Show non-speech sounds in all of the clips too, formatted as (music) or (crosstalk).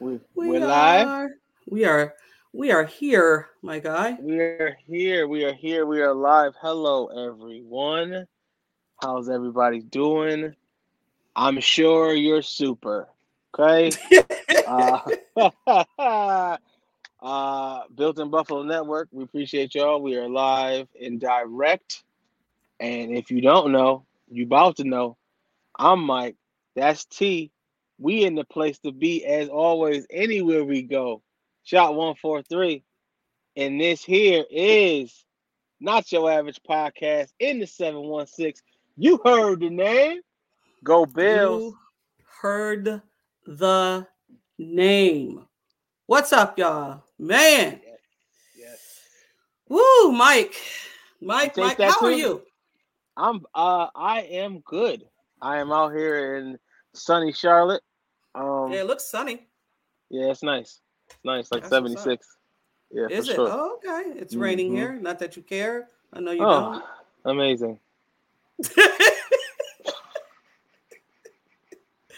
We, we are live. We are we are here, my guy. We are here. We are here. We are live. Hello, everyone. How's everybody doing? I'm sure you're super. Okay. (laughs) uh, (laughs) uh, Built in Buffalo Network. We appreciate y'all. We are live and direct. And if you don't know, you about to know. I'm Mike. That's T. We in the place to be as always, anywhere we go. Shot 143. And this here is not your average podcast in the 716. You heard the name. Go Bills. You heard the name. What's up, y'all? Man. Yes. yes. Woo, Mike. Mike, Mike, how to are you? I'm uh I am good. I am out here in sunny Charlotte. Um Yeah, it looks sunny. yeah, it's nice. It's nice, like That's 76. Yeah, Is for it? sure. Oh, okay. It's raining Mhm. here. Not that you care. I know you Oh, amazing. don't. Amazing.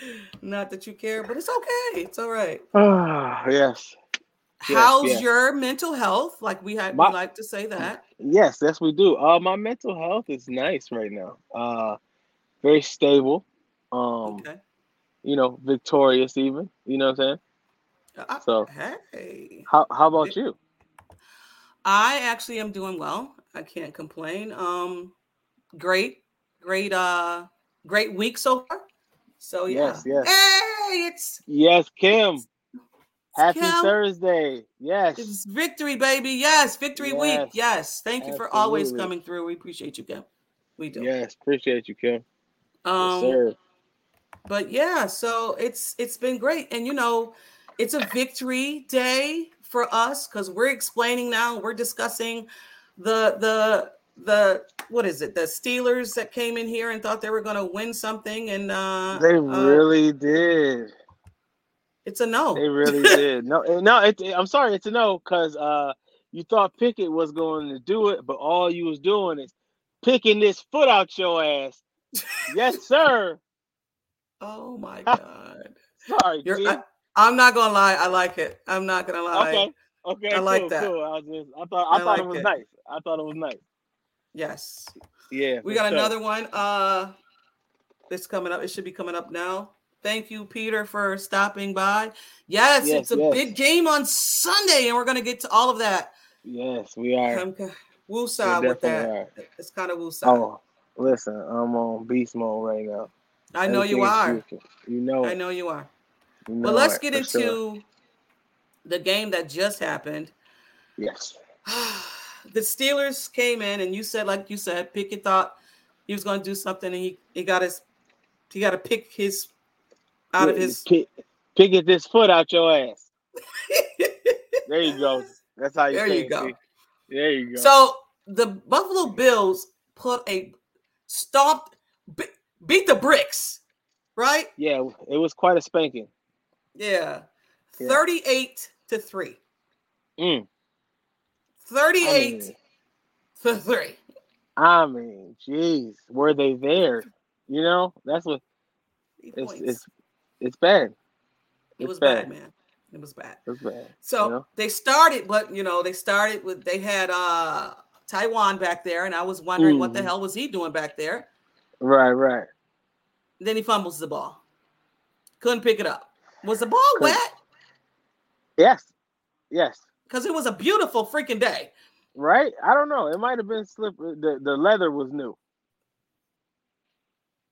(laughs) Not that you care, but it's okay. It's all right. (sighs) Ah, yes. Yes, How's yes. your mental health? Like we had, My- we like to say that. Yes, yes, we do. Uh my mental health is nice right now. Uh very stable. Um, Okay. You know, victorious even. You know what I'm saying? Uh, So- hey, How how about you? I actually am doing well. I can't complain. Um, great, great, uh, great week so far. So yeah. Yes, yes. Hey, it's Yes, Kim. Happy Kim. Thursday. Yes. it's victory, baby. Yes, victory week. Yes, Yes. Thank you for always coming through. We appreciate you, Kim. We do. Yes, appreciate you, Kim. Um, yes, sir. But yeah so it's it's been great and you know it's a victory day for us because we're explaining now we're discussing the the the what is it the steelers that came in here and thought they were going to win something and uh They uh, really did. it's a no They really (laughs) did. No, eh, no. It, I'm sorry, it's a no because uh, you thought Pickett was going to do it, but all you was doing is picking this foot out your ass. yes, sir. Oh my (laughs) god Sorry. I, i'm not gonna lie i like it i'm not gonna lie okay, okay. I like that. Cool. I just, I thought, I, I thought like it was it. nice. I thought it was nice. yes Yeah. We got sure. another one. Uh it's coming up. It should be coming up now. Thank you, Peter, for stopping by. Yes, Yes, it's a yes. big game on Sunday, and we're gonna get to all of that. Yes, we are. I'm woo side with that. are. It's kind of woo side. Oh, listen, I'm on beast mode right now. I know you are. beautiful. You know. I know you are. You know But let's get into sure. the game that just happened. Yes. (sighs) the Steelers came in, and you said, like you said, Pickett thought he was going to do something, and he, he got his he got to pick his out of his. pick, pick this foot out your ass. (laughs) There you go. That's how you There you go. see? There you go. So the Buffalo Bills put a stomped, beat the bricks, right? yeah, it was quite a spanking. Yeah, Yeah. thirty-eight to three. Mm. I Thirty-eight mean, to three. I mean, jeez, were they there? You know, that's what it's it's it's bad. it It's was bad, man. It was bad. It's bad. So You know? they started, but you know, they started with they had uh Taiwan back there, and I was wondering what the Mhm. hell was he doing back there. Right, right. Then he fumbles the ball. Couldn't pick it up. Was the ball Couldn't. wet? Yes, yes. Because it was a beautiful freaking day. Right. I don't know. It might have been slippery. The the leather was new.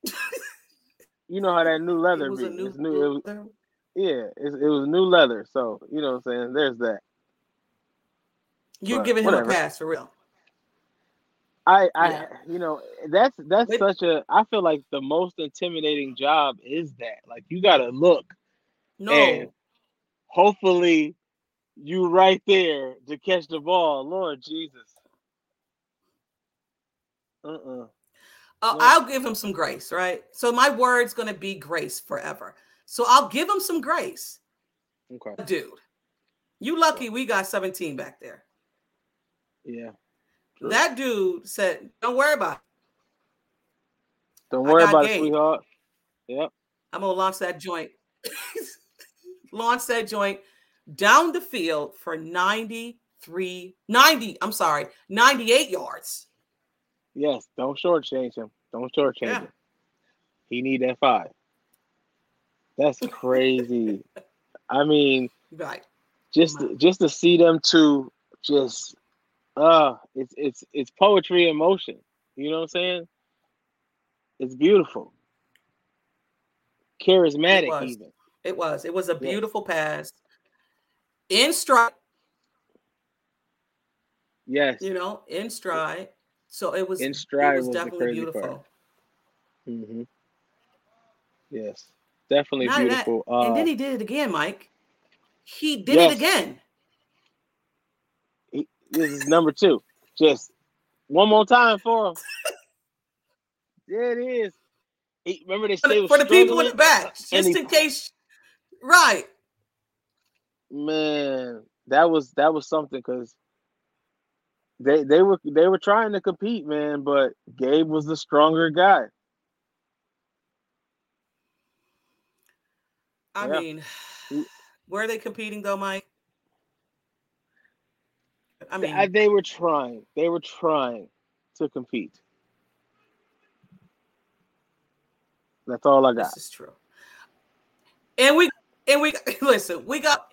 (laughs) you know how that new leather it was be. new, it's new. It was, yeah, it, it was new leather. So you know what I'm saying. There's that. You're but giving him whatever. a pass for real. I, I, Yeah. you know, that's that's Wait. such a. I feel like the most intimidating job is that. Like you got to look, No, hopefully, you right there to catch the ball. Lord Jesus. Uh uh uh. I'll give him some grace, right? So my word's going to be grace forever. So I'll give him some grace, Okay. dude. You lucky we got 17 back there. Yeah. That dude said, "Don't worry about it. Don't worry about it, sweetheart. Yep. I'm gonna launch that joint." (laughs) launch that joint down the field for 93, 90, I'm sorry, 98 yards. Yes, don't shortchange him. Don't shortchange Yeah. him. He need that five. That's crazy. (laughs) I mean, Right. just just to see them two just uh it's it's it's poetry in motion. You know what I'm saying? It's beautiful. Charismatic was. even. It was. It was a beautiful pass. In stride, Yes. you know, in stride. So it was In stride it was, was definitely beautiful. part. hmm Yes. Definitely Not beautiful. Uh, and then he did it again, Mike. He did Yes. it again. This is number two. Just one more time for him. (laughs) there it is. He, remember they For say the, for the people in the back, just he- in case. Right. man, that was that was something because they they were they were trying to compete, man, but Gabe was the stronger guy. I Yeah. mean, (sighs) were they competing though, Mike? I mean, they were trying. They were trying to compete. That's all I got. this is true. And we and we (laughs) listen, we got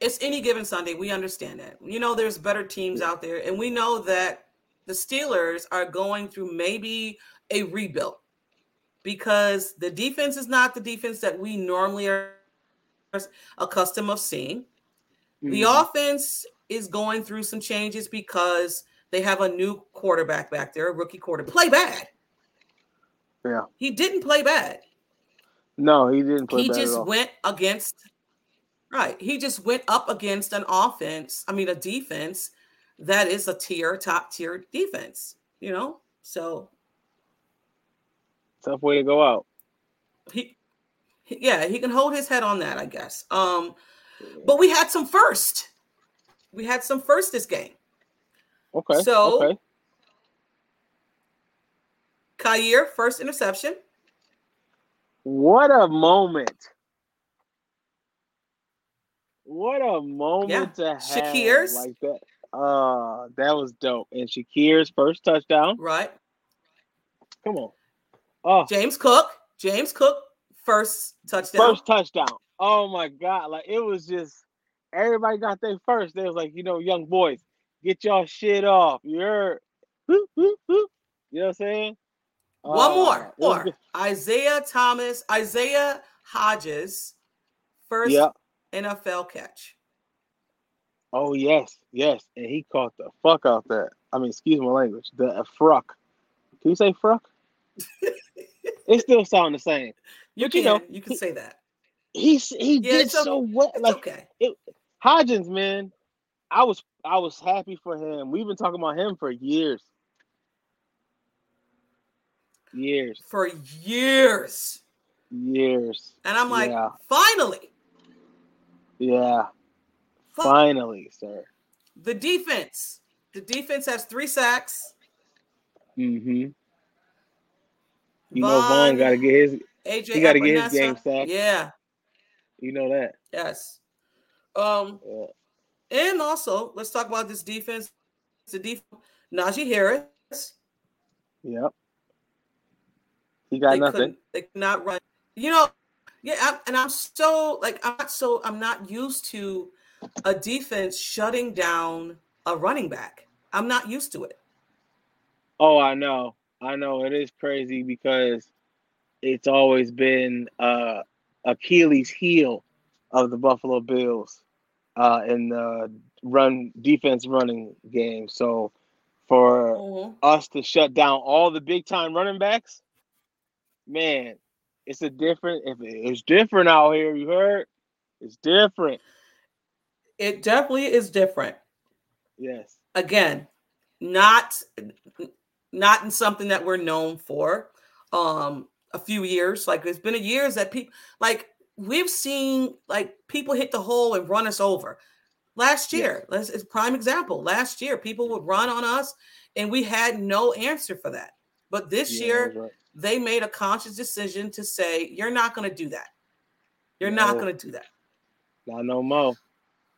it's any given Sunday. We understand that. You know, there's better teams out there, and we know that the Steelers are going through maybe a rebuild because the defense is not the defense that we normally are accustomed of seeing. The Mhm. offense is going through some changes because they have a new quarterback back there, a rookie quarter. Play bad. Yeah. He didn't play bad. No, he didn't play he bad just at all. went against right. He just went up against an offense, I mean a defense that is a tier, top tier defense, you know? So Tough way to go out. he he- yeah, he can hold his head on that, I guess. Um but we had some first. We had some first this game. Okay. So- okay. Kaiir, first interception. What a moment. What a moment to have Shakir's. like that. Uh that was dope. And Shakir's first touchdown. Right. Come on. Oh, James Cook. James Cook, first touchdown. first touchdown. Oh my god. Like it was just everybody got their first. They was like, you know, young boys, get y'all shit off. You're, Whoop, whoop, whoop. You know what I'm saying? One Uh, more, it more. Isaiah Thomas, Isaiah Hodgins, first Yeah. NFL catch. Oh yes, yes, and he caught the fuck out that. I mean, excuse my language. The fruck. Can you say fruck? (laughs) it still sound the same. You But can, you know, you can he- say that. He he Yeah, did it's okay. so well. It's Like okay. Hodgins, man. I was I was happy for him. We've been talking about him for years. Years, For years. years. And I'm like, Yeah. finally, Yeah, fi- finally, sir. the defense. The defense has three sacks. Mm-hmm. You know, Von got to get his. AJ he gotta get his game sack. Yeah, You know that. yes. Um, Yeah. and also let's talk about this defense. The defense, Najee Harris. Yep. He got they nothing. couldn't they could not run you know yeah I'm, and i'm so like i'm not so i'm not used to a defense shutting down a running back i'm not used to it Oh, I know. I know. It is crazy because it's always been uh Achilles heel of the Buffalo Bills uh in the run defense running game. So for Mhm. us to shut down all the big time running backs, man, it's a different if it's different out here, you heard? It's different. it definitely is different Yes. again not not in something that we're known for um a few years like it's been a years that people like we've seen like people hit the hole and run us over last Yes. year let's it's prime example last year people would run on us and we had no answer for that but this Yeah, year right. they made a conscious decision to say you're not going to do that you're No. not going to do that Not no more.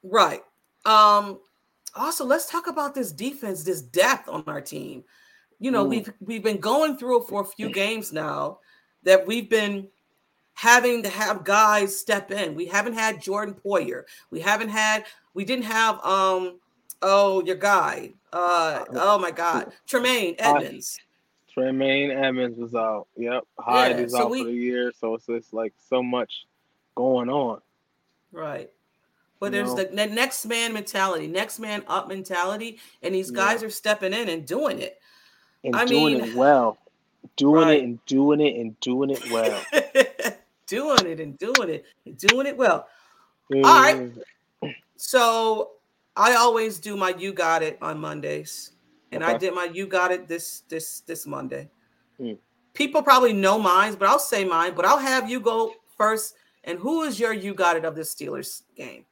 Right. Um, also, let's talk about this defense, this depth on our team. You know, Ooh. we've we've been going through it for a few games now that we've been having to have guys step in. We haven't had Jordan Poyer. We haven't had. We didn't have. Um. Oh, your guy. Uh. Oh my God, Tremaine Edmunds. Tremaine Edmunds was out. Yep. Hyde Yeah, is so out we- for the year. So it's just like so much going on. Right. But You there's the, the next man mentality, next man up mentality, and these Yeah. guys are stepping in and doing it. And I doing mean- it well. Doing Right. it and doing it and doing it well. (laughs) doing it and doing it and doing it well. right. Mm, So I always do my you got it on Mondays. And I did my you got it this this this Monday. Hmm. People probably know mine, but I'll say mine, but I'll have you go first. And who is your you got it of this Steelers game?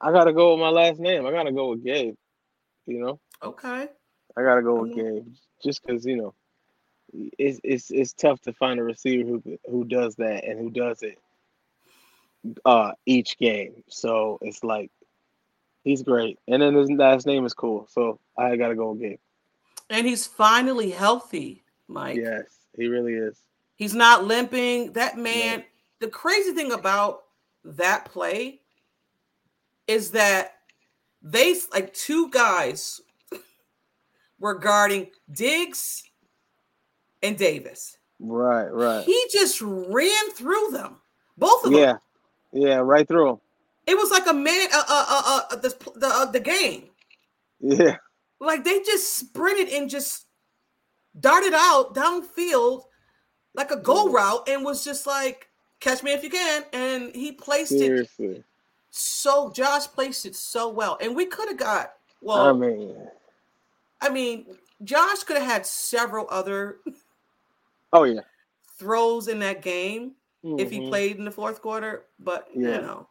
I gotta go with my last name. I gotta go with Gabe. You know, Okay. I gotta go with. Gabe just because you know it's it's it's tough to find a receiver who who does that and who does it uh each game. So it's like he's great, and then his last name is cool. So I gotta go again. And he's finally healthy, Mike. Yes, he really is. He's not limping. That man, the crazy thing about that play is that they like two guys were guarding Diggs and Davis. Right, right. He just ran through them, both of them. Yeah, yeah, right through him. It was like a man, uh, uh, uh, uh the the, uh, the game. Yeah, Like they just sprinted and just darted out downfield like a go Mhm. route and was just like, catch me if you can. And he placed it so Josh placed it so well. And we could have got well. I mean, I mean, Josh could have had several other oh yeah. throws in that game if he Mhm. played in the fourth quarter, but Yeah. you know,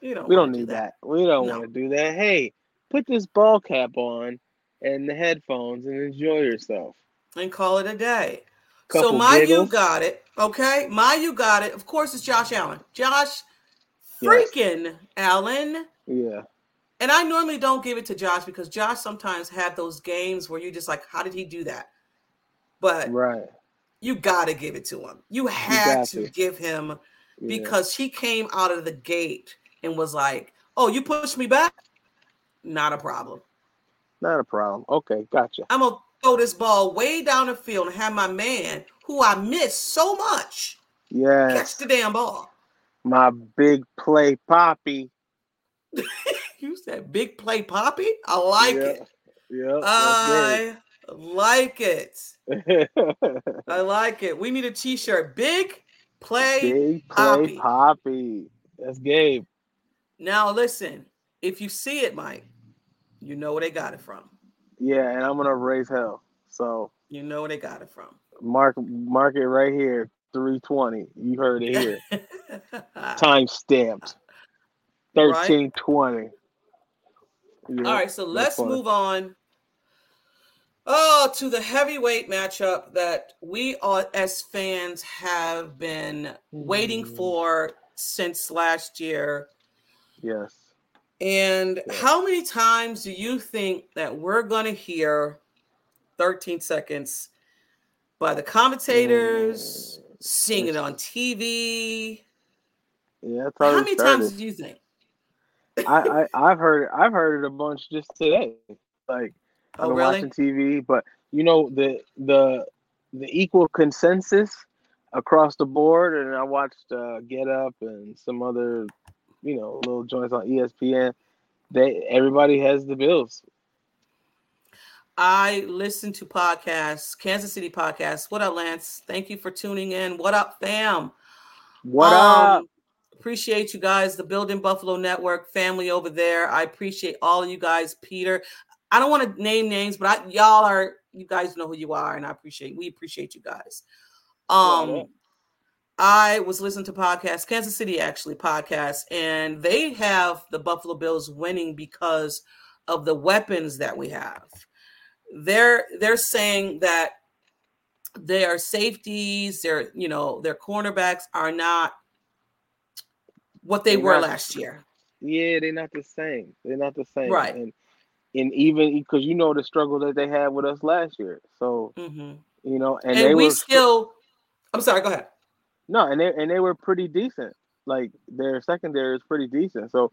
you don't We don't wanna do need that. We don't No. want to do that. Hey, put this ball cap on and the headphones and enjoy yourself. and call it a day. so Couple my you got it. Okay. My you got it. Of course, it's Josh Allen. Josh Yes. freaking Allen. Yeah, And I normally don't give it to Josh because Josh sometimes had those games where you just like, how did he do that? But right. You got to give it to him. You had got to to. give him Yeah. because he came out of the gate and was like, oh, you pushed me back? Not a problem. Not a problem. Okay, gotcha. I'm going to throw this ball way down the field and have my man, who I miss so much, yeah, catch the damn ball. my big play poppy. (laughs) You said big play poppy? I like yeah. it. Yeah, I like it. (laughs) I like it. We need a t-shirt. Big play. big play Poppy. poppy. That's Gabe. Now listen, if you see it, Mike, you know where they got it from. Yeah, and I'm gonna raise hell. So You know where they got it from. mark mark it right here. 320. You heard it here. (laughs) Time stamped. Right. 1320. Yeah, All right, so let's fine. move on. Oh, to the heavyweight matchup that we all, as fans have been waiting Mm. for since last year. Yes. And Yeah. how many times do you think that we're going to hear 13 seconds by the commentators, Mm. seeing it on TV? Yeah, How many started. times do you think? I, I I've heard I've heard it a bunch just today. Like I've Oh, been really? watching TV, but you know the the the equal consensus across the board, and I watched uh, Get Up and some other you know little joints on ESPN. They everybody has the Bills. I listen to podcasts, Kansas City podcasts. What up, Lance? Thank you for tuning in. What up, fam? What Um, up? Appreciate you guys, the Building Buffalo Network family over there. I appreciate all of you guys, Peter. I don't want to name names, but I, y'all are you guys know who you are, and I appreciate we appreciate you guys. Um, Yeah. I was listening to podcasts, Kansas City actually podcasts, and they have the Buffalo Bills winning because of the weapons that we have. They're they're saying that their safeties, their you know their cornerbacks are not what they They're were not- last year. Yeah, they're not the same. They're not the same. Right. And and even because you know the struggle that they had with us last year. So hmm you know, and, And, we were still. I'm sorry. Go ahead. no, and they and they were pretty decent. Like their secondary is pretty decent. So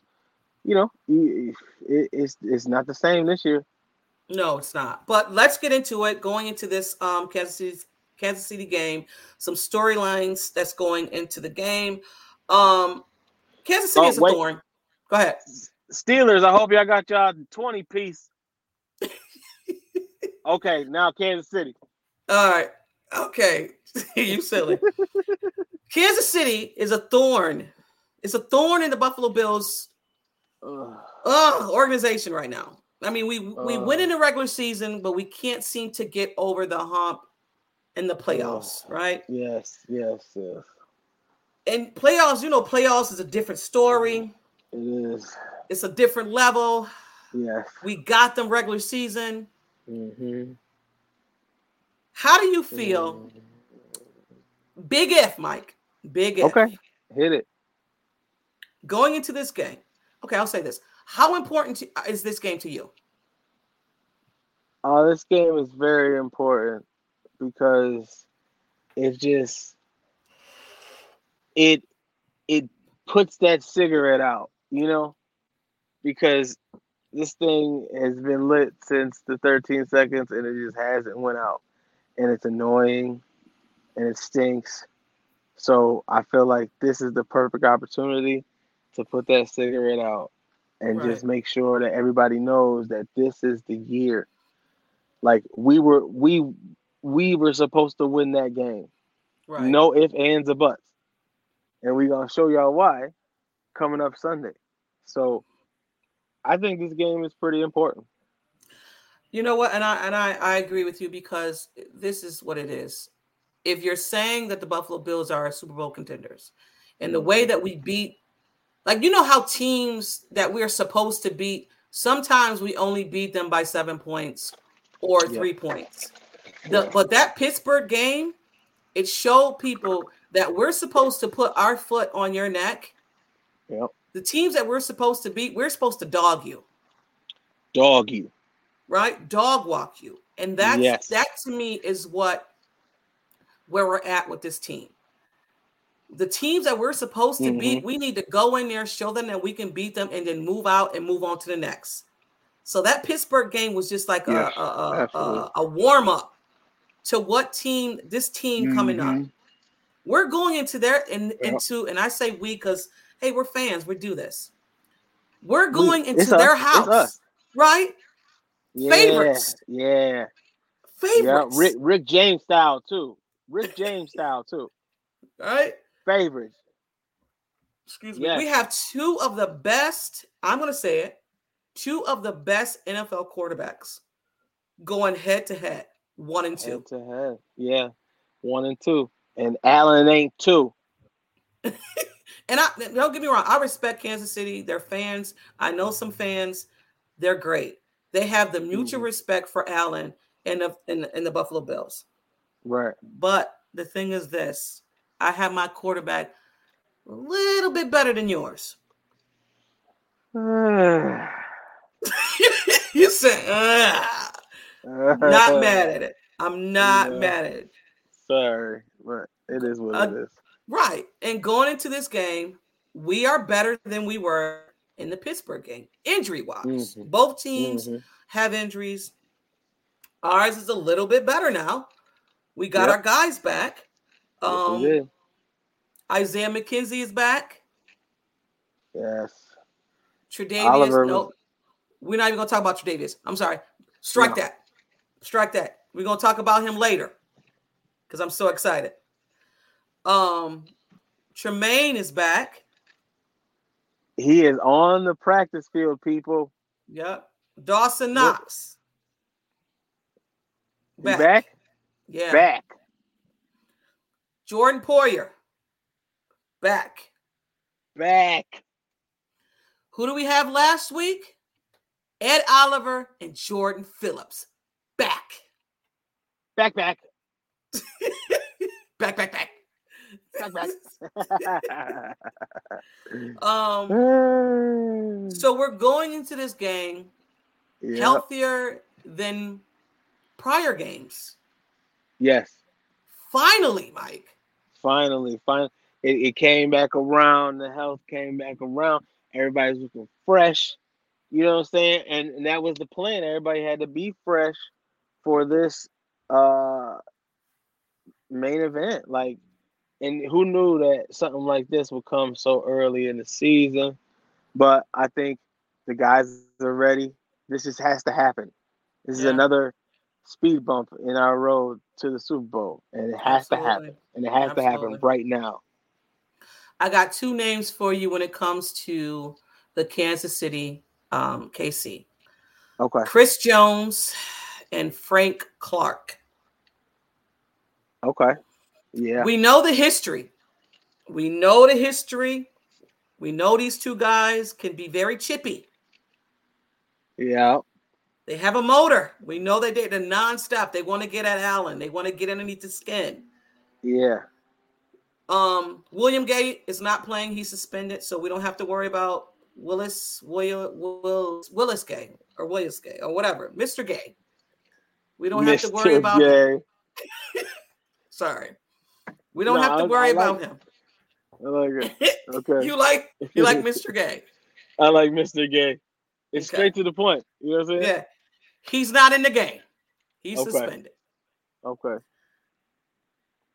you know, it, it's it's not the same this year. No, it's not. But let's get into it. Going into this um Kansas City Kansas City game, some storylines that's going into the game. Um Kansas City Oh, is a wait. thorn. Go ahead. Steelers, I hope y'all got y'all 20 piece. (laughs) okay, now Kansas City. All right. Okay. (laughs) you silly. Kansas City is a thorn. It's a thorn in the Buffalo Bills Ugh. uh, organization right now. I mean, we we win Uh. in the regular season, but we can't seem to get over the hump in the playoffs, right? yes, yes, yes. And playoffs, you know, playoffs is a different story. It is. It's a different level. Yes. We got them regular season. Mm-hmm. How do you feel? Big F, Mike. Big F. Okay. Hit it. Going into this game. Okay, I'll say this. How important to, is this game to you? Uh, this game is very important because it just it it puts that cigarette out, you know, because this thing has been lit since the 13 seconds and it just hasn't went out, and it's annoying, and it stinks. So I feel like this is the perfect opportunity to put that cigarette out and Right. just make sure that everybody knows that this is the year. Like we were we we were supposed to win that game. Right. No ifs, ands, or buts. And we're gonna show y'all why coming up Sunday. So I think this game is pretty important. You know what? And I and I, I agree with you because this is what it is. If you're saying that the Buffalo Bills are Super Bowl contenders, and the way that we beat, like you know how teams that we're supposed to beat, sometimes we only beat them by seven points or Yeah. three points. The, but that Pittsburgh game, it showed people that we're supposed to put our foot on your neck. Yep. The teams that we're supposed to beat, we're supposed to dog you. Dog you. right? Dog walk you. And that's Yes. that to me is what where we're at with this team. The teams that we're supposed to Mm-hmm. beat, we need to go in there, show them that we can beat them, and then move out and move on to the next. So that Pittsburgh game was just like Yeah, a, a, a, a, warm up to what team this team coming up. Mhm. We're going into there and into, and I say we because hey, we're fans, we do this. We're We- going into their us, house, right? Yeah, Favorites. Yeah. Favorites, Yeah. Rick Rick James style too. Rick James style too. right? Favorites. Excuse me. Yes. We have two of the best, I'm going to say it, two of the best NFL quarterbacks going head to head, one and two. Head to head. Yeah. One and two. And Allen ain't two. (laughs) And I don't get me wrong, I respect Kansas City, their fans. I know some fans, they're great. They have the mutual Mhm. respect for Allen and the, and, the- and the Buffalo Bills. Right. But the thing is this I have my quarterback a little bit better than yours. (sighs) you said, not (laughs) mad at it. I'm not Yeah. mad at it. Sorry, but it is what it is. Right. And going into this game, we are better than we were in the Pittsburgh game, injury wise. Mhm. Both teams Mhm. have injuries. Ours is a little bit better now. We got Yep. our guys back. Um, did. Isaiah McKenzie is back. Yes. Tre'Davious, Oliver nope. We're not even gonna talk about Tre'Davious. I'm sorry. Strike No. that. Strike that. We're gonna talk about him later because I'm so excited. Um, Tremaine is back. He is on the practice field, people. Yep. Dawson. Knox. He back? Yeah. Back. Jordan Poyer. Back. Back. Who do we have last week? Ed Oliver and Jordan Phillips. Back. Back, back. (laughs) Back, back, back. Back. (laughs) (laughs) um, so we're going into this game Yep. healthier than prior games. Yes. Finally, Mike. Finally, finally, it, it came back around. The health came back around. Everybody's looking fresh. You know what I'm saying? And, and that was the plan. Everybody had to be fresh for this uh main event. Like, and who knew that something like this would come so early in the season? But I think the guys are ready. This just has to happen. This is another speed bump in our road to the Super Bowl, and it has to happen. And it has to happen right now. I got two names for you when it comes to the Kansas City um, KC Okay. Chris Jones and Frank Clark. Okay. Yeah. We know the history. We know the history. We know these two guys can be very chippy. Yeah. They have a motor. We know they did a nonstop. They want to get at Allen. They want to get underneath the skin. Yeah. Um, William Gay is not playing. He's suspended, so we don't have to worry about Willis Will, Will Willis Gay or Willis Gay or whatever, Mr. Gay. We don't have to worry about. Gay. (laughs) Sorry, we don't No, have to worry I about like- him. I like it. (laughs) Okay. you like you like Mr. Gay? (laughs) I like Mr. Gay. It's Okay. straight to the point. You know what I'm saying? Yeah, he's not in the game. He's Okay. suspended. Okay.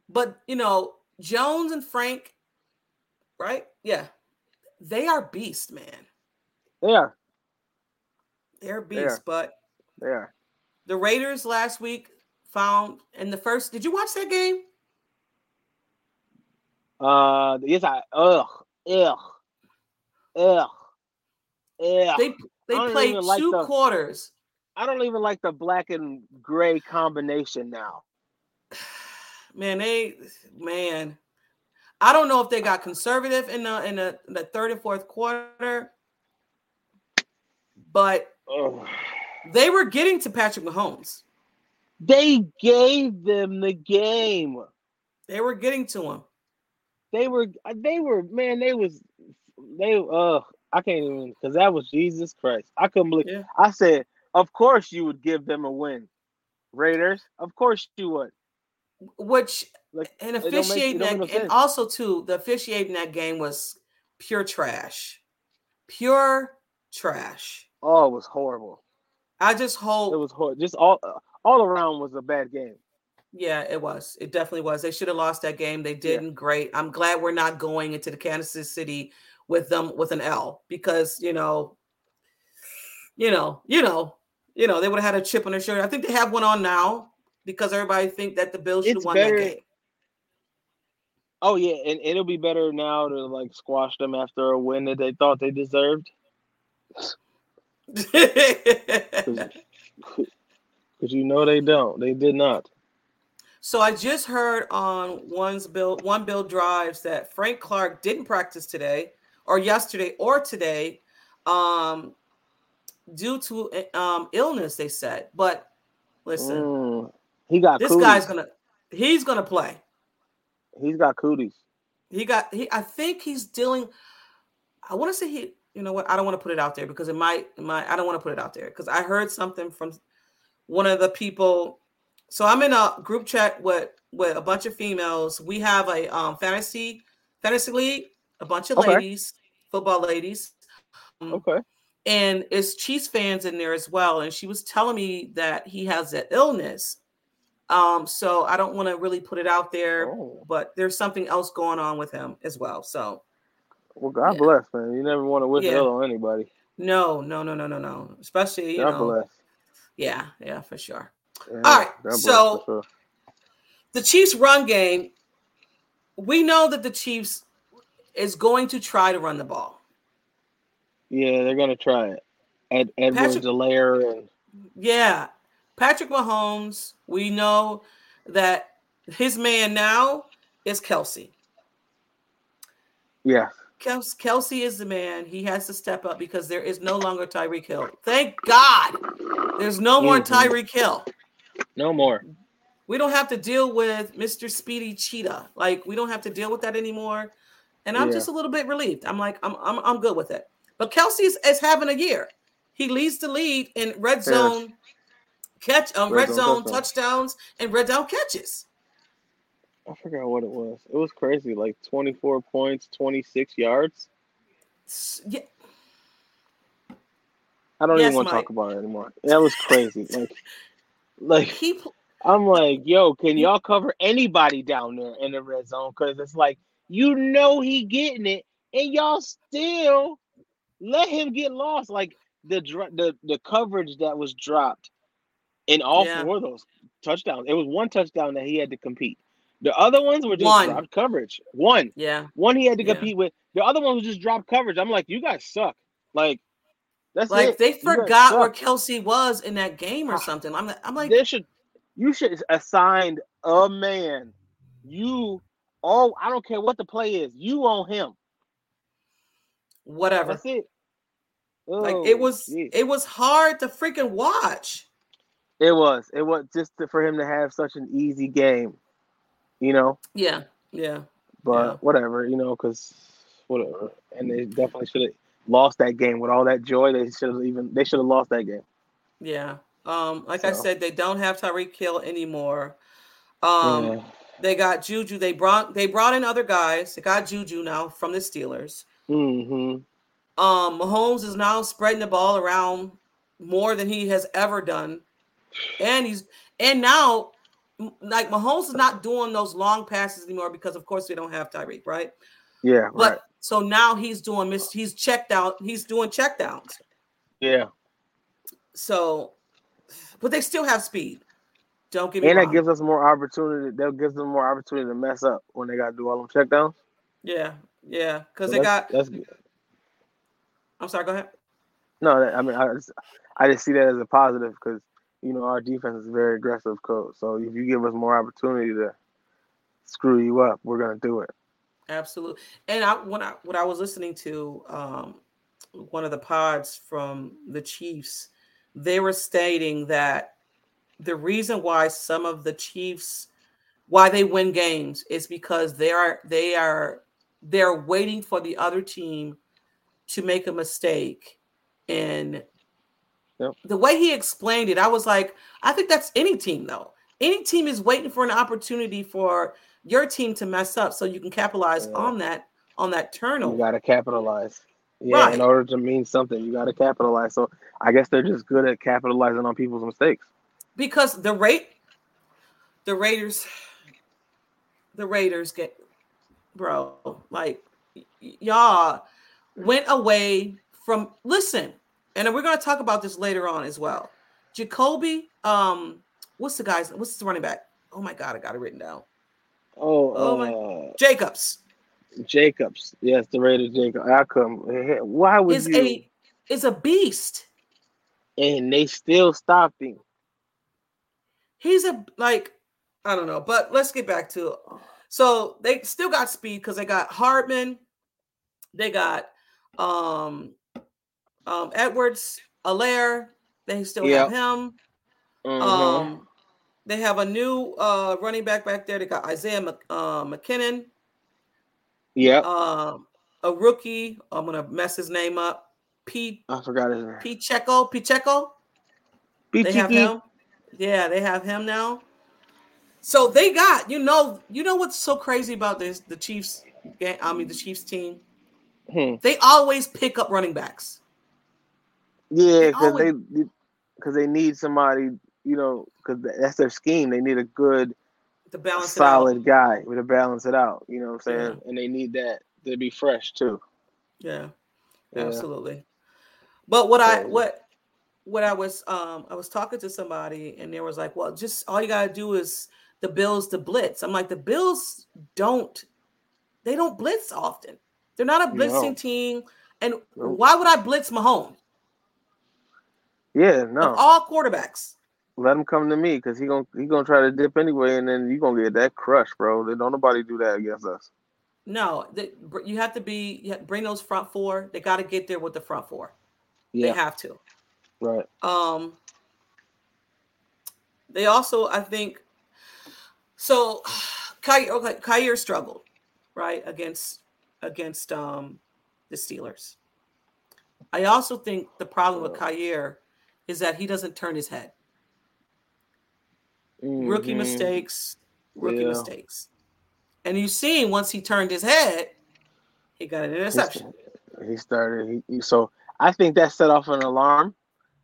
But you know, Jones and Frank, right? Yeah, they are beasts, man. They are. They're They beasts. But They are. the Raiders last week found in the first. Did you watch that game? Uh yes, I ugh. Ugh. Ugh. Ugh. They they played even like two the- quarters. I don't even like the black and gray combination now. (sighs) Man, they man. I don't know if they got conservative in the in the, the third and fourth quarter, but Ugh. they were getting to Patrick Mahomes. They gave them the game. They were getting to him. They were they were man, they was they uh I can't even because that was Jesus Christ. I couldn't believe Yeah. I said, of course you would give them a win. Raiders, of course you would. Which Like and don't make- officiating that, and also too, the officiating that game was pure trash, pure trash. oh, it was horrible. I just hope It was horrible. Just all all around was a bad game. Yeah, it was. It definitely was. They should have lost that game. They didn't. Great. I'm glad we're not going into the Kansas City with them with an L because you know, you know, you know, you know, they would have had a chip on their shoulder. I think they have one on now because everybody think that the Bills should It's won better- that Oh yeah, and it'll be better now to like squash them after a win that they thought they deserved. (laughs) (laughs) Because you know they don't. They did not. So I just heard on one's bill one bill drives that Frank Clark didn't practice today or yesterday or today um due to um illness they said but listen Mm. He got this cooties. guy's gonna he's gonna play He's got cooties. he got he i think he's dealing i want to say he you know what i don't want to put it out there because it might it might i don't want to put it out there because i heard something from one of the people so i'm in a group chat with with a bunch of females we have a um fantasy fantasy league a bunch of Okay. ladies football ladies Um, Okay. and it's Chiefs fans in there as well. And she was telling me that he has an illness. Um, so I don't want to really put it out there, Oh. but there's something else going on with him as well. So Well, God Yeah. bless, man. You never want to wish Yeah. ill on anybody. no, no, no, no, no, no. Especially you God know, bless. yeah, yeah, for sure. Yeah, All right, so- sure. The Chiefs run game. We know that the Chiefs is going to try to run the ball. Yeah, they're gonna try it. Ed, Edwards, Helaire, and Yeah. Patrick Mahomes, we know that his man now is Kelce. yeah, Kelce is the man. He has to step up because there is no longer Tyreek Hill. Thank God. There's no more Mhm. Tyreek Hill. No more. We don't have to deal with Mr. Speedy Cheetah. Like we don't have to deal with that anymore. And I'm Yeah. just a little bit relieved. I'm like, I'm I'm, I'm good with it. But Kelce is, is having a year. He leads the lead in red zone catch, um, red, Red zone zone touchdowns and red zone catches. I forgot what it was. It was crazy, like 24 points, 26 yards. Yeah, I don't Yes, even want to talk about it anymore. That was crazy. (laughs) like, like he I'm like, yo, can y'all cover anybody down there in the red zone? Because it's like you know he getting it, and y'all still let him get lost. Like the the the coverage that was dropped in all Yeah. four of those touchdowns. It was one touchdown that he had to compete. The other ones were just One. dropped coverage. One, yeah. one he had to Yeah. compete with. The other one was just drop coverage. I'm like, you guys suck. Like that's Like it. they forgot where. Kelce was in that game or Ah, something. I'm I'm like, They should you should assign a man. You oh, I don't care what the play is. You on him. whatever. That's it. Like Oh, it was geez. it was hard to freaking watch. It was. It was just to, for him to have such an easy game, you know. Yeah, yeah, But Yeah. whatever, you know, because whatever. And they definitely should have lost that game with all that joy. They should have even. They should have lost that game. yeah. Um, like I said, they don't have Tyreek Hill anymore. Um, Yeah. they got Juju. They brought they brought in other guys. They got Juju now from the Steelers. Mm-hmm. Um, Mahomes is now spreading the ball around more than he has ever done, and he's and now like Mahomes is not doing those long passes anymore because of course we don't have Tyreek, right? Yeah. But right. So now he's doing mis- he's checked out. He's doing check downs. Yeah. So, but they still have speed. Don't get me And wrong. that gives us more opportunity. That gives them more opportunity to mess up when they got to do all them checkdowns. yeah, yeah, because So they that's- got. that's good. I'm sorry. Go ahead. No, I mean, I just, I just see that as a positive because you know our defense is very aggressive, coach. So if you give us more opportunity to screw you up, we're gonna do it. Absolutely. And I when I when I was listening to um one of the pods from the Chiefs, they were stating that the reason why some of the Chiefs why they win games is because they are they are they're waiting for the other team to make a mistake and Yep. the way he explained it i was like i think that's any team though any team is waiting for an opportunity for your team to mess up so you can capitalize Yeah. on that on that You got to capitalize. Yeah, Right. in order to mean something, you got to capitalize. So I guess they're just good at capitalizing on people's mistakes. because the rate the raiders the raiders get bro like y'all went away from listen and we're going to talk about this later on as well jacoby um what's the guy's what's the running back oh my god i got it written down Oh, Oh, my- uh, jacobs Jacobs. Yes, the Raiders. Jacob. I come? Why would is you? a is a beast and they still stopped him. he's a like I don't know, but let's get back to It. so they still got speed because they got Hardman, they got um um Edwards, Helaire, they still have him. Mhm. Um they have a new uh running back back there. They got Isaiah Mc, uh, McKinnon, Yeah. um a rookie. I'm gonna mess his name up. P I forgot his name. Pacheco, Pacheco. They have him. Yeah, they have him now. So they got, you know, you know what's so crazy about this? The Chiefs, ga- I mean the Chiefs team. Hmm. They always pick up running backs. Yeah, because they because they need somebody, you know, because that's their scheme. They need a good, solid guy to balance it out. You know what I'm saying? Yeah. And they need that to be fresh too. Yeah, Yeah. absolutely. But what I what what I was um I was talking to somebody and they was like, well, just all you gotta do is the Bills to blitz. I'm like, the Bills don't they don't blitz often. They're not a blitzing No. team. And Nope. why would I blitz Mahomes? Yeah, no. Of all quarterbacks. Let him come to me because he gonna he gonna try to dip anyway, and then you gonna get that crush, bro. Don't nobody do that against us. No, the, you have to be you have bring those front four. They got to get there with the front four. Yeah, They have to. right. Um, they also, I think, So, (sighs) Kaiir, okay, Kaiir struggled, right, against against um the Steelers. I also think the problem with Kaiir is that he doesn't turn his head. Mm-hmm. Rookie mistakes, rookie yeah. mistakes. And you seen once he turned his head, he got an interception. He started. He, so I think that set off an alarm,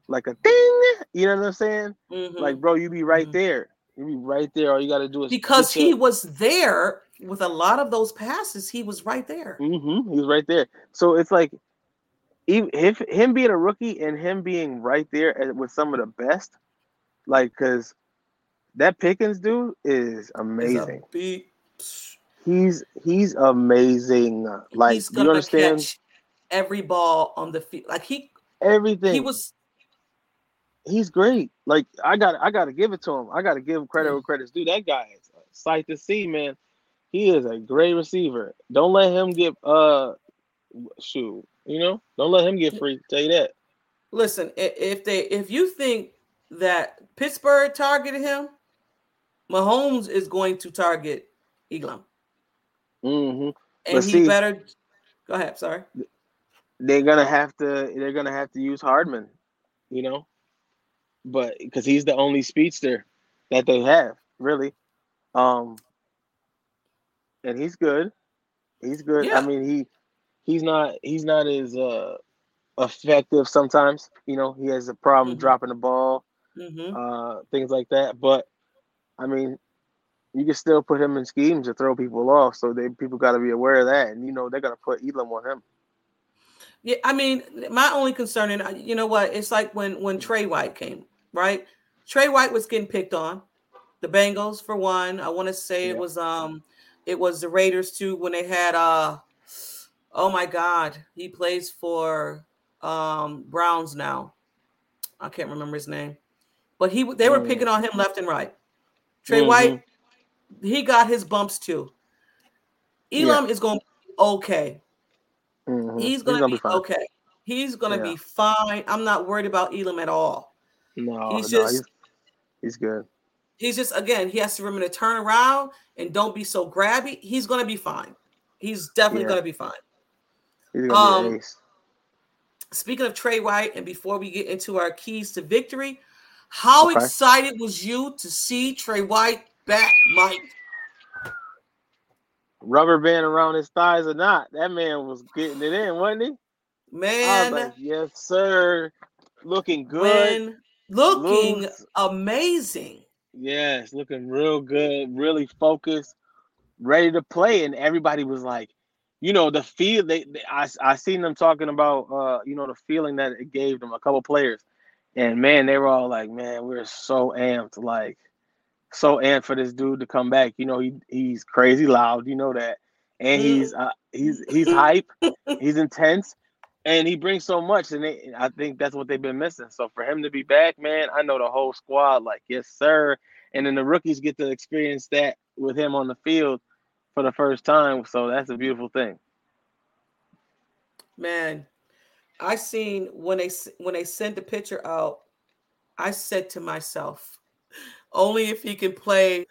like a ding. You know what I'm saying? Mm-hmm. Like, bro, you be right mm-hmm. there. You be right there. All you got to do is because he was there with a lot of those passes. He was right there. Mm-hmm. He was right there. So it's like, even if him being a rookie and him being right there with some of the best, like, because that Pickens dude is amazing. He's he's amazing. Like, he's you understand? every ball on the field. Like he everything. He was he's great. Like I got I got to give it to him. I got to give him credit where credit's due. That guy is a sight to see, man. He is a great receiver. Don't let him get uh shoot. You know, don't let him get free. Tell you that. Listen, if they if you think that Pittsburgh targeted him, Mahomes is going to target Elam. Mm-hmm. And but he see, better go ahead. Sorry. They're gonna have to. They're gonna have to use Hardman. You know, but because he's the only speedster that they have, really. Um, and he's good. He's good. Yeah. I mean, he he's not he's not as uh effective sometimes. You know, he has a problem mm-hmm. dropping the ball, mm-hmm. uh, things like that. But I mean, you can still put him in schemes to throw people off. So they people got to be aware of that, and you know they're gonna put Elam on him. Yeah, I mean, my only concern, and you know what, it's like when when Tre White came, right? Tre White was getting picked on. The Bengals for one. I want to say yeah. it was um, it was the Raiders too when they had uh, oh my God, he plays for um Browns now. I can't remember his name, but he they were picking on him left and right. Tre mm-hmm. White, he got his bumps too. Elam yeah. is going to be okay. Mm-hmm. He's going to be, be okay. He's going to yeah. be fine. I'm not worried about Elam at all. No, he's no, just he's, he's, good. He's just again, he has to remember to turn around and don't be so grabby. He's going to be fine. He's definitely yeah. going to be fine. He's gonna um, be ace. Speaking of Tre White, and before we get into our keys to victory, how okay. excited was you to see Tre White back, Mike? Rubber band around his thighs or not, that man was getting it in, wasn't he? Man, like, yes, sir. Looking good. looking Looks, amazing. Yes, looking real good, really focused, ready to play. And everybody was like, you know, the feel they, they I I seen them talking about uh, you know, the feeling that it gave them, a couple players. And man, they were all like, man, we're so amped, like so amped for this dude to come back. You know, he he's crazy loud, you know that. And he's uh, he's he's hype, (laughs) he's intense, and he brings so much. And they, I think that's what they've been missing. So for him to be back, man, I know the whole squad, like, yes, sir. And then the rookies get to experience that with him on the field for the first time. So that's a beautiful thing. Man, I seen when they when they sent the picture out, I said to myself, only if he can play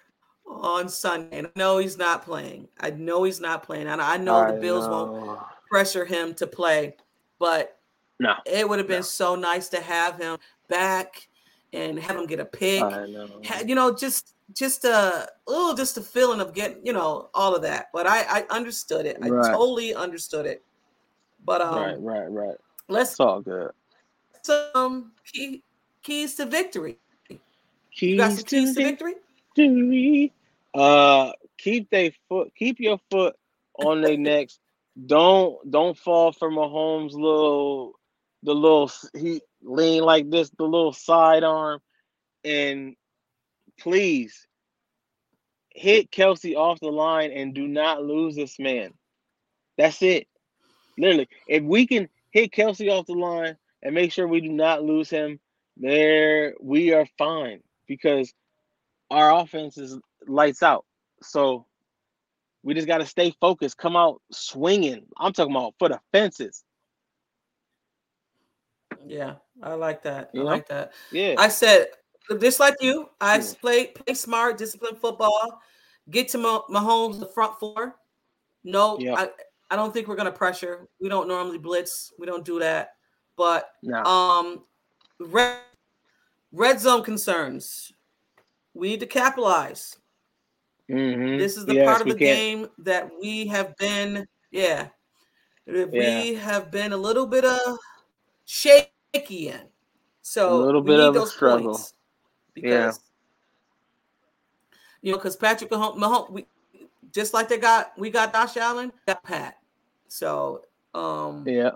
on Sunday. And I know he's not playing. I know he's not playing. And I know I the Bills know. won't pressure him to play, but no, it would have been no. so nice to have him back and have him get a pick. Know. You know, just just a oh, just a feeling of getting, you know, all of that. But I I understood it. I totally understood it. But um, right, right, right. Let's it's all good. Some key, keys to victory. Keys you got some keys to victory. victory. Uh, keep they foot, keep your foot on their (laughs) necks. Don't don't fall for Mahomes' little the little he lean like this, the little sidearm, and please hit Kelce off the line and do not lose this man. That's it. Literally, if we can hit Kelce off the line and make sure we do not lose him, there we are fine because our offense is lights out. So we just got to stay focused, come out swinging. I'm talking about for the fences. Yeah, I like that. You I know? like that. Yeah. I said just like you, I Yeah. play play smart, disciplined football. Get to Mah- Mahomes the front four. No, Yeah. I, I don't think we're gonna pressure. We don't normally blitz. We don't do that. But No. um, red red zone concerns. We need to capitalize. Mhm. This is the Yes, part of the game that we have been, yeah, Yeah. we have been a little bit of shaky in. So A little bit of a struggle. because you know, because Patrick Mahomes, Mahomes, we just like they got, we got Josh Allen, got Pat. So um Yeah.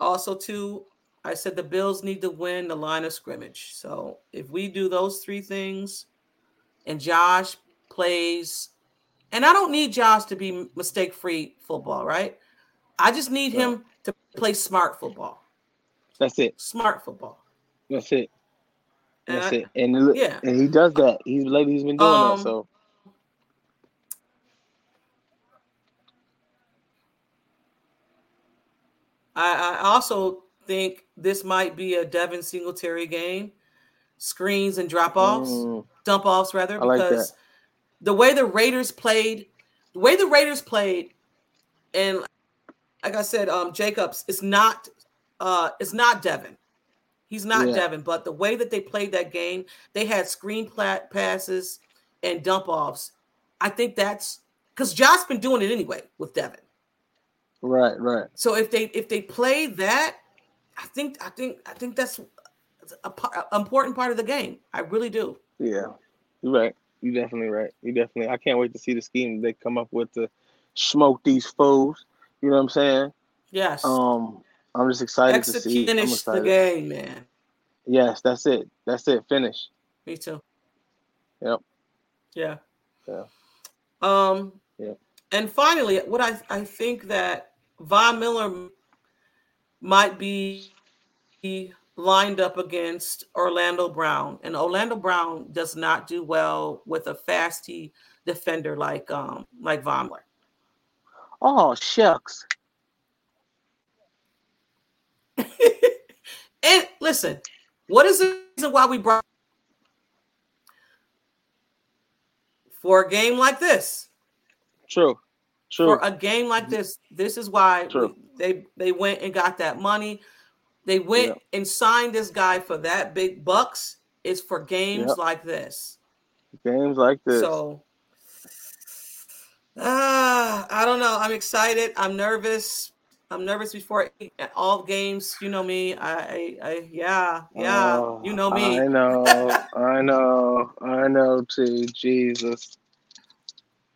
also too, I said the Bills need to win the line of scrimmage. So if we do those three things, and Josh plays, and I don't need Josh to be mistake free football, right? I just need him to play smart football, That's it. smart football. That's it. And That's I- it. And look, yeah. and he does that. He's lately he's been doing Um, that. So I, I also think this might be a Devin Singletary game, screens and drop offs, Mm, dump offs rather, I like because the way the Raiders played, the way the Raiders played, and like I said, um, Jacobs, it's not, uh, it's not Devin. He's not Yeah. Devin, but the way that they played that game, they had screen plat passes and dump offs. I think that's because Josh's been doing it anyway with Devin. Right, right. So if they if they play that, I think I think I think that's a, par- a important part of the game. I really do. Yeah. You're right. You definitely right. You definitely I can't wait to see the scheme they come up with to smoke these fools. You know what I'm saying? Yes. Um I'm just excited to see. Finish the game, man. Yes, that's it. That's it. Finish. Me too. Yep. Yeah. Yeah. Um. Yeah. And finally, what I I think that Von Miller might be lined up against Orlando Brown, and Orlando Brown does not do well with a fasty defender like um like Von Miller. Oh shucks. (laughs) and listen, what is the reason why we brought for a game like this? True. True. For a game like this, this is why True. they they went and got that money. They went Yep. and signed this guy for that big bucks. It's for games Yep. like this. Games like this. So, ah, I don't know. I'm excited. I'm nervous. I'm nervous before all games. You know me. I, I, I yeah, yeah. Oh, you know me. I know, (laughs) I know, I know too. Jesus.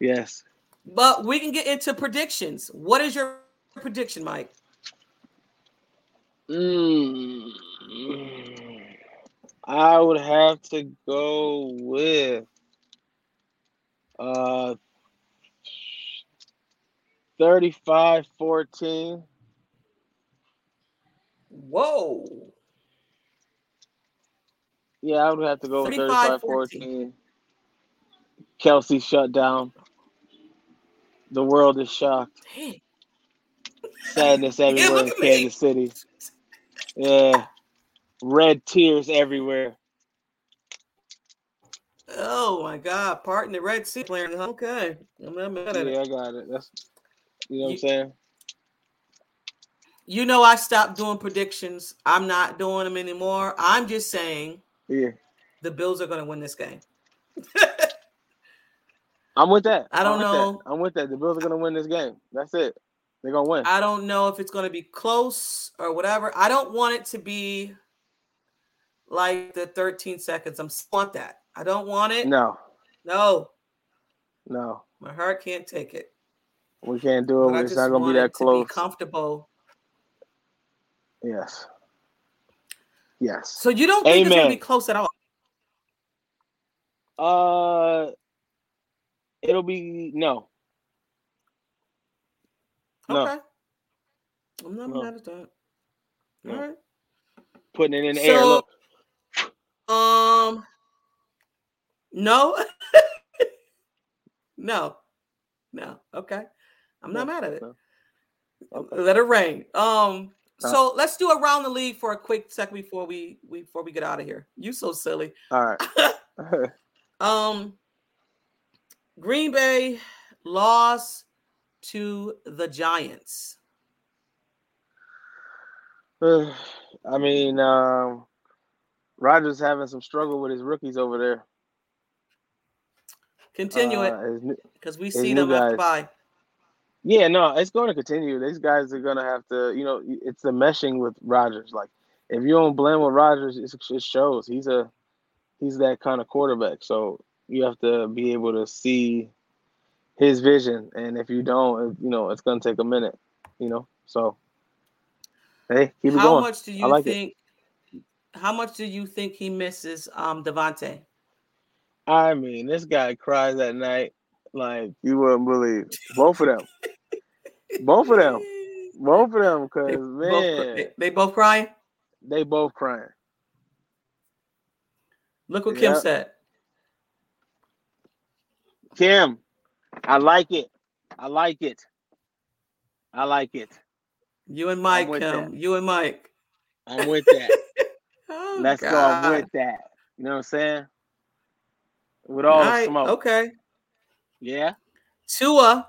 Yes. But we can get into predictions. What is your prediction, Mike? Mm, I would have to go with uh 35 14. Whoa. Yeah, I would have to go with 35, 35 14. Kelce shut down. The world is shocked. Dang. Sadness (laughs) everywhere in. Kansas City. Yeah. Red tears everywhere. Oh my God! Part in the Red Sea playing. Okay, I'm mad at it. Yeah, I got it. That's you know what I'm You- saying? You know, I stopped doing predictions. I'm not doing them anymore. I'm just saying Yeah. the Bills are going to win this game. (laughs) I'm with that. I don't I'm know. that. I'm with that. The Bills are gonna win this game. That's it. They're gonna win. I don't know if it's going to be close or whatever. I don't want it to be like the 13 seconds. I'm want that. I don't want it. No, No, no, my heart can't take it. we can't do it. But It's not gonna be that close. be comfortable. yes. Yes. So you don't think it's going to be close at all? Uh, it'll be no. No. Okay. I'm not No. mad at that. No. All right. Putting it in the air. Look, Um, no, (laughs) no, no. Okay, I'm not mad at it. Okay. Let it rain. Um, so let's do around the league for a quick second before we, we before we get out of here. You so silly. All right. (laughs) (laughs) um, Green Bay lost to the Giants. (sighs) I mean, um, Rodgers having some struggle with his rookies over there. Continue Uh, it because we see them after bye. Yeah, no, it's going to continue. These guys are going to have to, you know, it's the meshing with Rodgers. Like, if you don't blend with Rodgers, it shows. He's a, he's that kind of quarterback. So you have to be able to see his vision, and if you don't, you know, it's going to take a minute. You know, so hey, keep it How much do you like it. think? How much do you think he misses um Davante? I mean, this guy cries at night like you wouldn't believe. Both of them, both of them, both of them, because They both, man, they, they both crying. they both crying. Look what Kim said. Kim, I like it. I like it. I like it. You and Mike, Kim. that. You and Mike. I'm with that. (laughs) Oh, Let's go. I'm with that. You know what I'm saying? With all the smoke. Okay. Yeah. Tua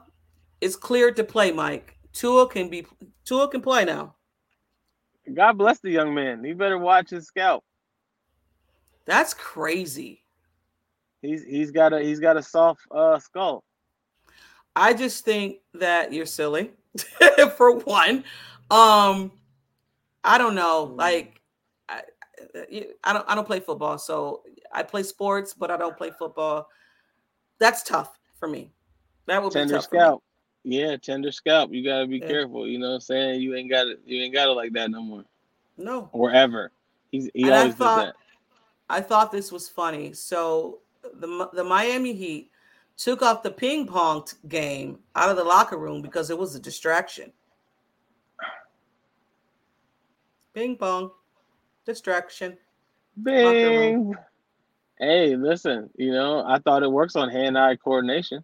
is cleared to play, Mike. Tua can be Tua can play now. God bless the young man. He better watch his scalp. That's crazy. He's he's got a he's got a soft uh skull. I just think that you're silly (laughs) for one. Um, I don't know. Like, I, I don't I don't play football, so I play sports, but I don't play football. That's tough for me. That would be Tender tough. for me. scalp. Yeah, tender scalp. You gotta be Yeah. careful. You know what I'm saying? You ain't got it. You ain't got it like that no more. No, Or ever. He's he And I always thought- does that. I thought this was funny. So the the Miami Heat took off the ping pong game out of the locker room because it was a distraction. Ping pong, distraction. Bing. Hey, listen, you know, I thought it works on hand-eye coordination.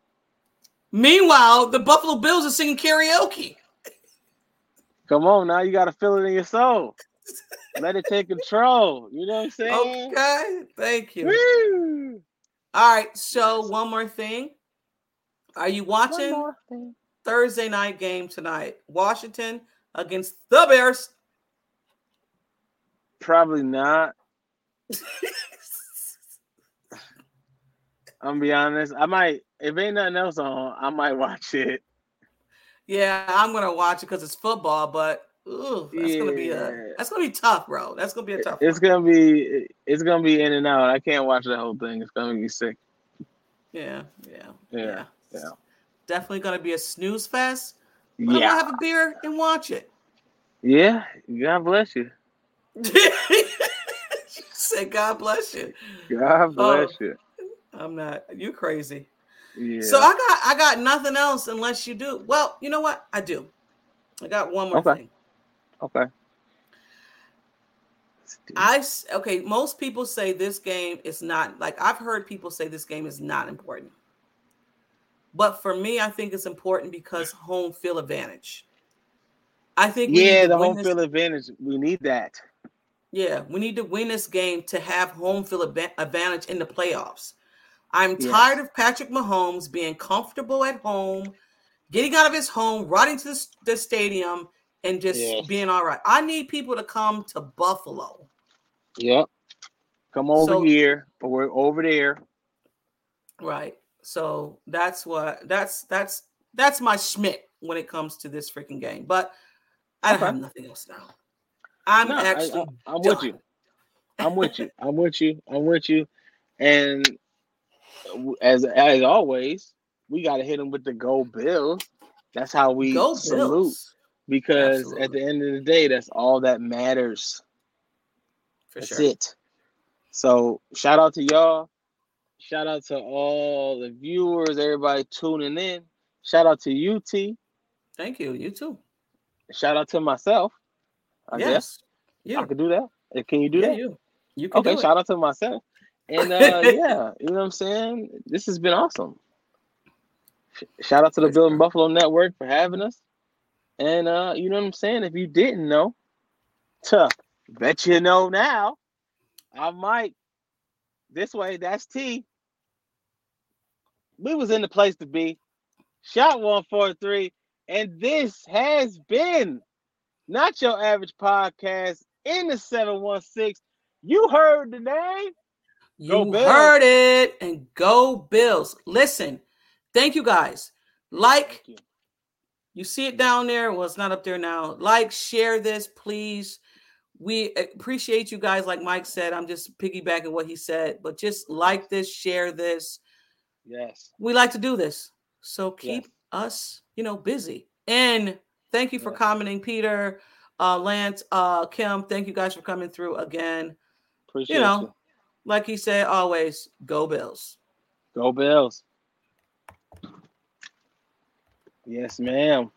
Meanwhile, the Buffalo Bills are singing karaoke. Come on now, you gotta feel it in your soul. (laughs) Let it take control. You know what I'm saying? Okay, thank you. Woo! All right, so one more thing. Are you watching. Thursday night game tonight? Washington against the Bears. Probably not. (laughs) I'm gonna be honest. I might if ain't nothing else on, I might watch it. Yeah, I'm gonna watch it because it's football, but ooh, that's gonna be a that's gonna be tough, bro. That's gonna be a tough. It's one. gonna be it's gonna be in and out. I can't watch the whole thing. It's gonna be sick. Yeah, yeah, Yeah, yeah. yeah. Definitely gonna be a snooze fest. But I'm Yeah. gonna have a beer and watch it. Yeah. God bless you. (laughs) Say God bless you. God oh, bless Oh. you. I'm not. You crazy. Yeah. So I got I got nothing else unless you do. Well, you know what? I do. I got one more Okay. thing. Okay. I okay. Most people say this game is not like I've heard people say this game is not important, but for me, I think it's important because home field advantage. I think we Yeah, the home this- field advantage. We need that. Yeah, we need to win this game to have home field adva- advantage in the playoffs. I'm Yes. tired of Patrick Mahomes being comfortable at home, getting out of his home, riding to the, the stadium, and just being all right. I need people to come to Buffalo. Yep. Come over So- here or we're over there. Right. So that's what that's that's that's my schmidt when it comes to this freaking game. But I don't Okay. have nothing else now. I'm No, actually I, am with you. I'm with you. (laughs) I'm with you. I'm with you. And as as always, we got to hit them with the go Bills. That's how we go salute Bills because at the end of the day, that's all that matters. for That's sure. it. So shout out to y'all. Shout out to all the viewers, everybody tuning in. Shout out to UT. Thank you. You too. Shout out to myself. I guess yes. You. I could do that. Uh, Can you do yeah, that? you. You can Okay, shout out to myself. And uh (laughs) yeah, you know what I'm saying? This has been awesome. Shout out to the Building. Buffalo Network for having us. And uh, you know what I'm saying? If you didn't know, Tuh. Bet you know now. I'm Mike. This way, that's T. We was in the place to be. Shot 143. And this has been not your average podcast in the 716. You heard the name. You heard it. And go Bills. Listen, thank you guys. Like. You see it down there. Well, it's not up there now. Like, share this, please. We appreciate you guys. Like Mike said, I'm just piggybacking what he said, but just like this, share this. Yes. We like to do this. So keep yes. us, you know, busy. And thank you for yes. commenting, Peter, uh, Lance, uh, Kim. Thank you guys for coming through again. Appreciate you know, you. like he said, always go Bills. Go Bills. Yes, ma'am.